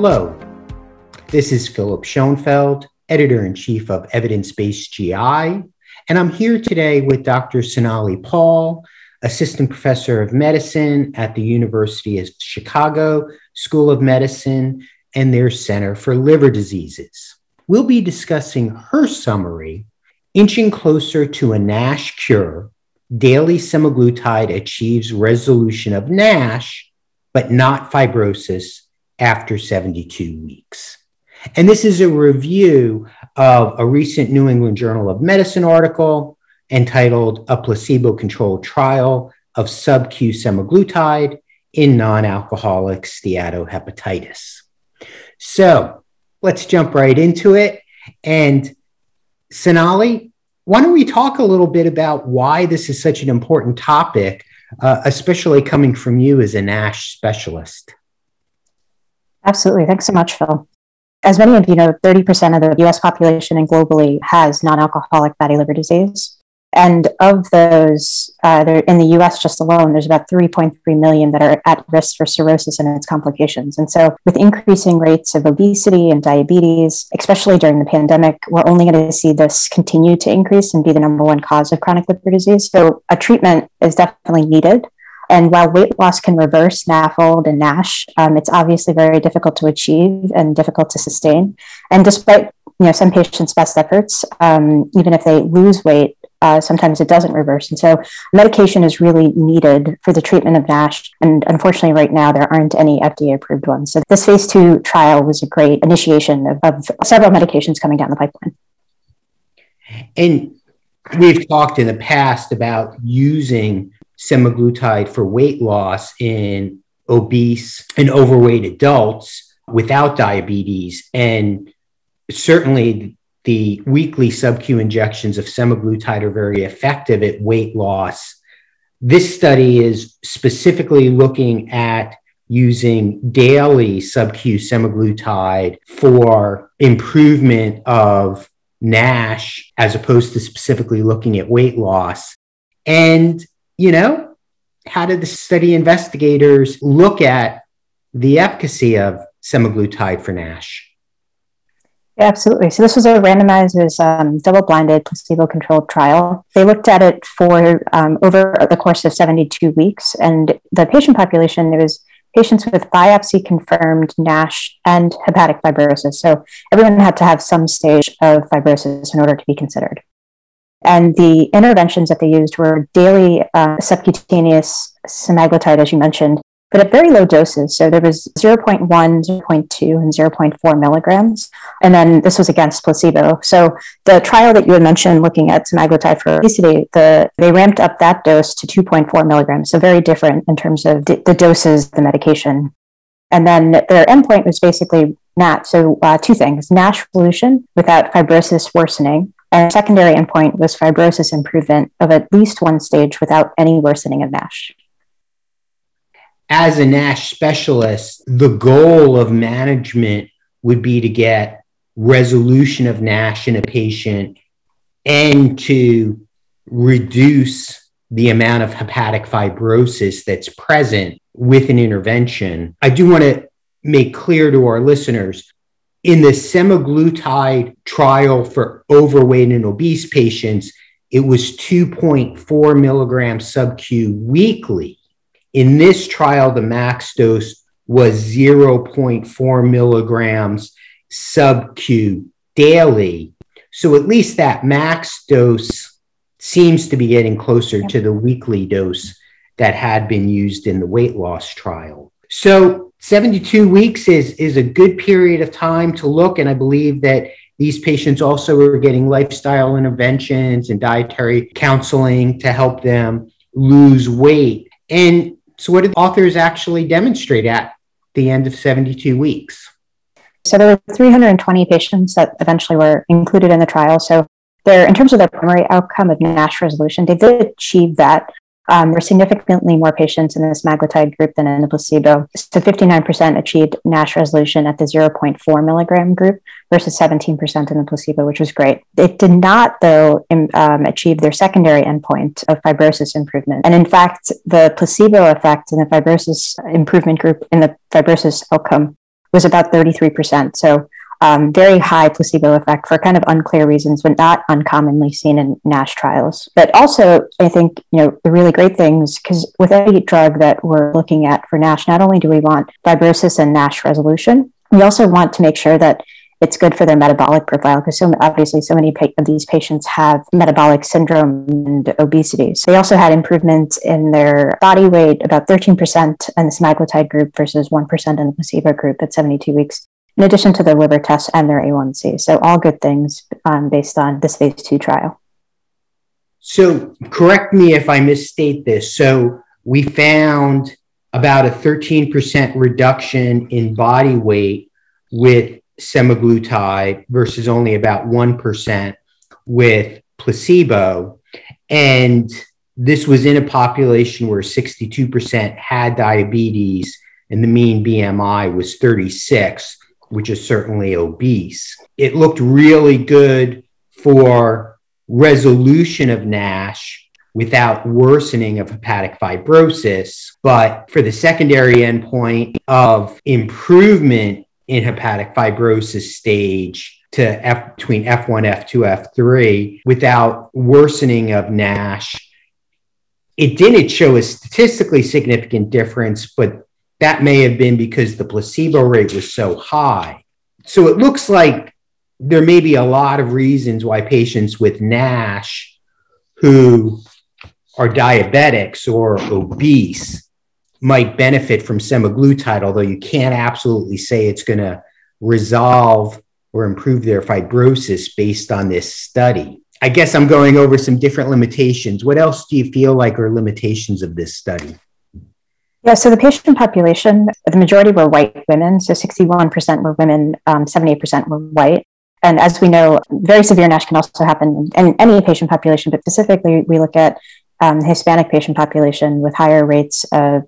Hello, this is Philip Schoenfeld, editor in chief of Evidence Based GI, and I'm here today with Dr. Sonali Paul, assistant professor of medicine at the University of Chicago School of Medicine and their Center for Liver Diseases. We'll be discussing her summary, Inching Closer to a NASH Cure Daily Semaglutide Achieves Resolution of NASH, but not fibrosis after 72 weeks. And this is a review of a recent New England Journal of Medicine article entitled A Placebo Controlled Trial of Sub-Q Semaglutide in Non-Alcoholic Steatohepatitis. So let's jump right into it. And Sonali, why don't we talk a little bit about why this is such an important topic, uh, especially coming from you as a NASH specialist? Absolutely. Thanks so much, Phil. As many of you know, 30% of the US population and globally has non alcoholic fatty liver disease. And of those, uh, in the US just alone, there's about 3.3 million that are at risk for cirrhosis and its complications. And so, with increasing rates of obesity and diabetes, especially during the pandemic, we're only going to see this continue to increase and be the number one cause of chronic liver disease. So, a treatment is definitely needed. And while weight loss can reverse NAFLD and NASH, um, it's obviously very difficult to achieve and difficult to sustain. And despite you know some patients' best efforts, um, even if they lose weight, uh, sometimes it doesn't reverse. And so medication is really needed for the treatment of NASH. And unfortunately, right now, there aren't any FDA approved ones. So this phase two trial was a great initiation of, of several medications coming down the pipeline. And we've talked in the past about using semaglutide for weight loss in obese and overweight adults without diabetes. And certainly the weekly sub-Q injections of semaglutide are very effective at weight loss. This study is specifically looking at using daily sub-Q semaglutide for improvement of NASH as opposed to specifically looking at weight loss. And, you know, how did the study investigators look at the efficacy of semaglutide for NASH? Yeah, absolutely. So this was a randomized, um, double-blinded, placebo-controlled trial. They looked at it for um, over the course of 72 weeks, and the patient population was patients with biopsy-confirmed NASH and hepatic fibrosis. So everyone had to have some stage of fibrosis in order to be considered. And the interventions that they used were daily uh, subcutaneous semaglutide, as you mentioned, but at very low doses. So there was 0.1, 0.2, and 0.4 milligrams. And then this was against placebo. So the trial that you had mentioned looking at semaglutide for obesity, the, they ramped up that dose to 2.4 milligrams. So very different in terms of d- the doses, the medication. And then their endpoint was basically NAT. So uh, two things, NASH resolution without fibrosis worsening. And secondary endpoint was fibrosis improvement of at least one stage without any worsening of NASH as a NASH specialist, the goal of management would be to get resolution of NASH in a patient and to reduce the amount of hepatic fibrosis that's present with an intervention. I do want to make clear to our listeners in the semaglutide trial for overweight and obese patients, it was 2.4 milligrams sub Q weekly in this trial, the max dose was 0.4 milligrams sub Q daily. So at least that max dose seems to be getting closer to the weekly dose that had been used in the weight loss trial. So 72 weeks is, is a good period of time to look. And I believe that these patients also are getting lifestyle interventions and dietary counseling to help them lose weight. And so, what did authors actually demonstrate at the end of 72 weeks? So, there were 320 patients that eventually were included in the trial. So, there, in terms of their primary outcome of NASH resolution, they did achieve that um, were significantly more patients in the semaglutide group than in the placebo. So 59% achieved NASH resolution at the 0.4 milligram group versus 17% in the placebo, which was great. It did not, though, um, achieve their secondary endpoint of fibrosis improvement. And in fact, the placebo effect in the fibrosis improvement group in the fibrosis outcome was about 33%. So um, very high placebo effect for kind of unclear reasons, but not uncommonly seen in NASH trials. But also, I think, you know, the really great things, because with any drug that we're looking at for NASH, not only do we want fibrosis and NASH resolution, we also want to make sure that it's good for their metabolic profile because so obviously so many of these patients have metabolic syndrome and obesity. So they also had improvements in their body weight, about 13% in the semaglutide group versus 1% in the placebo group at 72 weeks in addition to their liver tests and their A1C. So, all good things um, based on this phase two trial. So, correct me if I misstate this. So, we found about a 13% reduction in body weight with semaglutide versus only about 1% with placebo. And this was in a population where 62% had diabetes and the mean BMI was 36 which is certainly obese. It looked really good for resolution of NASH without worsening of hepatic fibrosis. But for the secondary endpoint of improvement in hepatic fibrosis stage to F between F1, F2, F3 without worsening of NASH, it didn't show a statistically significant difference, but that may have been because the placebo rate was so high. So it looks like there may be a lot of reasons why patients with NASH who are diabetics or obese might benefit from semaglutide, although you can't absolutely say it's going to resolve or improve their fibrosis based on this study. I guess I'm going over some different limitations. What else do you feel like are limitations of this study? Yeah, so the patient population, the majority were white women. So 61% were women, um, 78% were white. And as we know, very severe NASH can also happen in any patient population, but specifically, we look at um, Hispanic patient population with higher rates of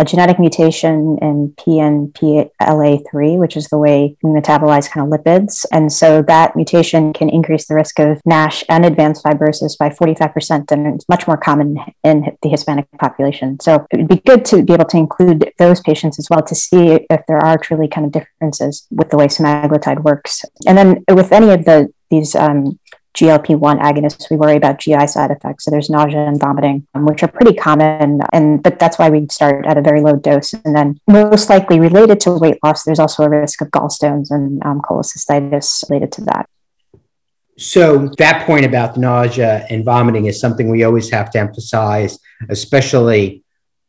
a genetic mutation in PNPLA3, which is the way we metabolize kind of lipids. And so that mutation can increase the risk of NASH and advanced fibrosis by 45%, and it's much more common in the Hispanic population. So it would be good to be able to include those patients as well to see if there are truly kind of differences with the way semaglutide works. And then with any of the these um, GLP-1 agonists, we worry about GI side effects. So there's nausea and vomiting, um, which are pretty common. And but that's why we start at a very low dose. And then most likely related to weight loss, there's also a risk of gallstones and um, cholecystitis related to that. So that point about nausea and vomiting is something we always have to emphasize, especially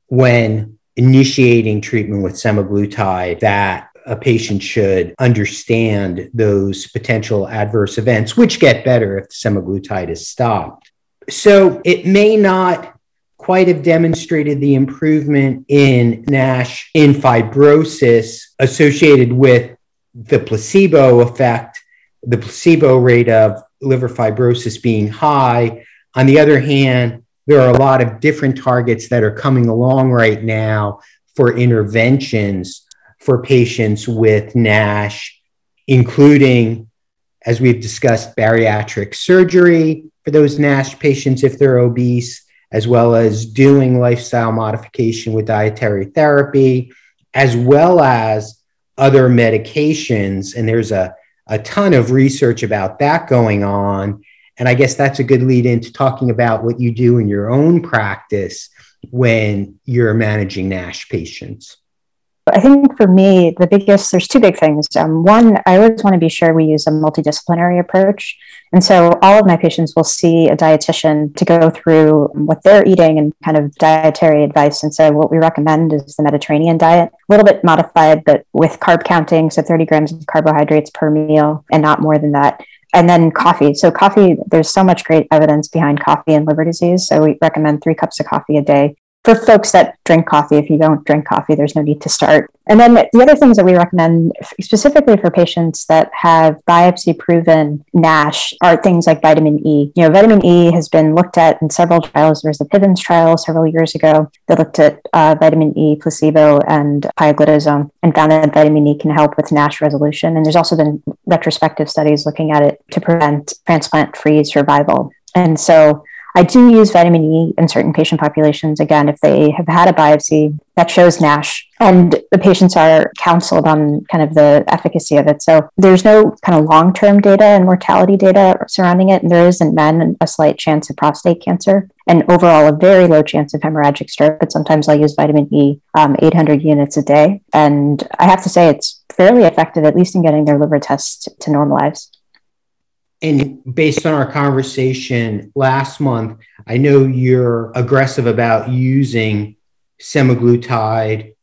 when initiating treatment with semaglutide, that a patient should understand those potential adverse events, which get better if semaglutide is stopped. So it may not quite have demonstrated the improvement in NASH in fibrosis associated with the placebo effect, the placebo rate of liver fibrosis being high. On the other hand, there are a lot of different targets that are coming along right now for interventions for patients with NASH, including, as we've discussed, bariatric surgery for those NASH patients if they're obese, as well as doing lifestyle modification with dietary therapy, as well as other medications. And there's a, a ton of research about that going on. And I guess that's a good lead into talking about what you do in your own practice when you're managing NASH patients. I think for me, the biggest, there's two big things. Um, one, I always want to be sure we use a multidisciplinary approach. And so all of my patients will see a dietitian to go through what they're eating and kind of dietary advice. And so what we recommend is the Mediterranean diet, a little bit modified, but with carb counting, so 30 grams of carbohydrates per meal and not more than that and then coffee. So coffee, there's so much great evidence behind coffee and liver disease. So we recommend three cups of coffee a day for folks that drink coffee, if you don't drink coffee, there's no need to start. And then the other things that we recommend specifically for patients that have biopsy proven NASH are things like vitamin E. You know, vitamin E has been looked at in several trials. There was the Pivens trial several years ago that looked at uh, vitamin E, placebo, and pioglitazone and found that vitamin E can help with NASH resolution. And there's also been retrospective studies looking at it to prevent transplant free survival. And so I do use vitamin E in certain patient populations, again, if they have had a biopsy that shows NASH and the patients are counseled on kind of the efficacy of it. So there's no kind of long term data and mortality data surrounding it. And there is in men a slight chance of prostate cancer and overall a very low chance of hemorrhagic stroke. But sometimes I'll use vitamin E um, 800 units a day. And I have to say it's fairly effective, at least in getting their liver tests to normalize. And based on our conversation last month, I know you're aggressive about using semaglutide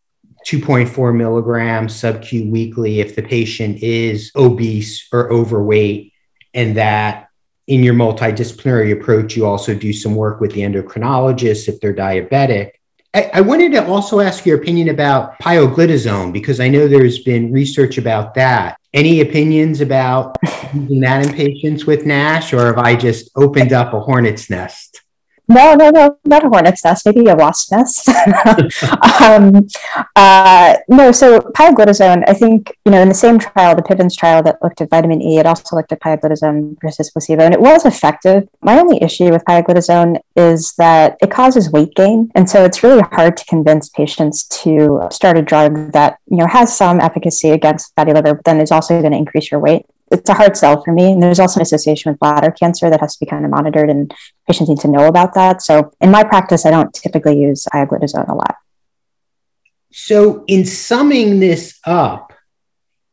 2.4 milligrams sub Q weekly if the patient is obese or overweight, and that in your multidisciplinary approach, you also do some work with the endocrinologist if they're diabetic. I, wanted to also ask your opinion about pioglitazone because I know there's been research about that. Any opinions about using that in patients with NASH, or have I just opened up a hornet's nest? No, no, no, not a hornet's nest, maybe a wasp nest. um, uh, no, so pioglitazone, I think, you know, in the same trial, the Pivens trial that looked at vitamin E, it also looked at pioglitazone versus placebo, and it was effective. My only issue with pioglitazone is that it causes weight gain. And so it's really hard to convince patients to start a drug that, you know, has some efficacy against fatty liver, but then is also going to increase your weight it's a hard sell for me. And there's also an association with bladder cancer that has to be kind of monitored, and patients need to know about that. So in my practice, I don't typically use pioglitazone a lot. So, in summing this up,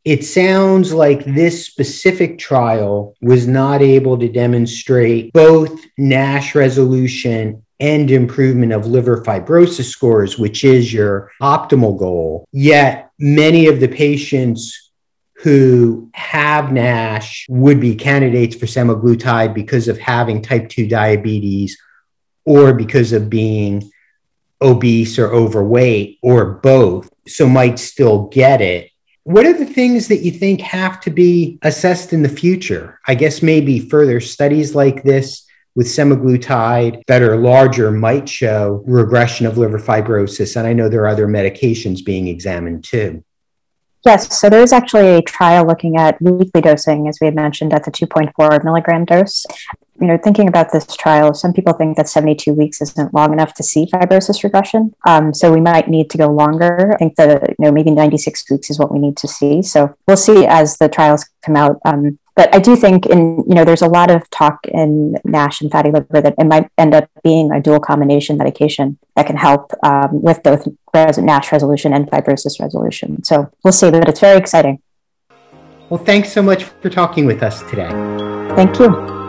it sounds like this specific trial was not able to demonstrate both NASH resolution and improvement of liver fibrosis scores, which is your optimal goal. Yet, many of the patients who have NASH would be candidates for semaglutide because of having type 2 diabetes or because of being obese or overweight or both, so might still get it. What are the things that you think have to be assessed in the future? I guess maybe further studies like this with semaglutide that are larger might show regression of liver fibrosis. And I know there are other medications being examined too. Yes, so there is actually a trial looking at weekly dosing, as we had mentioned, at the 2.4 milligram dose. You know, thinking about this trial, some people think that 72 weeks isn't long enough to see fibrosis regression. Um, so we might need to go longer. I think that, you know, maybe 96 weeks is what we need to see. So we'll see as the trials come out. Um, but I do think in you know there's a lot of talk in NASH and fatty liver that it might end up being a dual combination medication that can help um, with both NASH resolution and fibrosis resolution. So we'll see, but it's very exciting. Well, thanks so much for talking with us today. Thank you.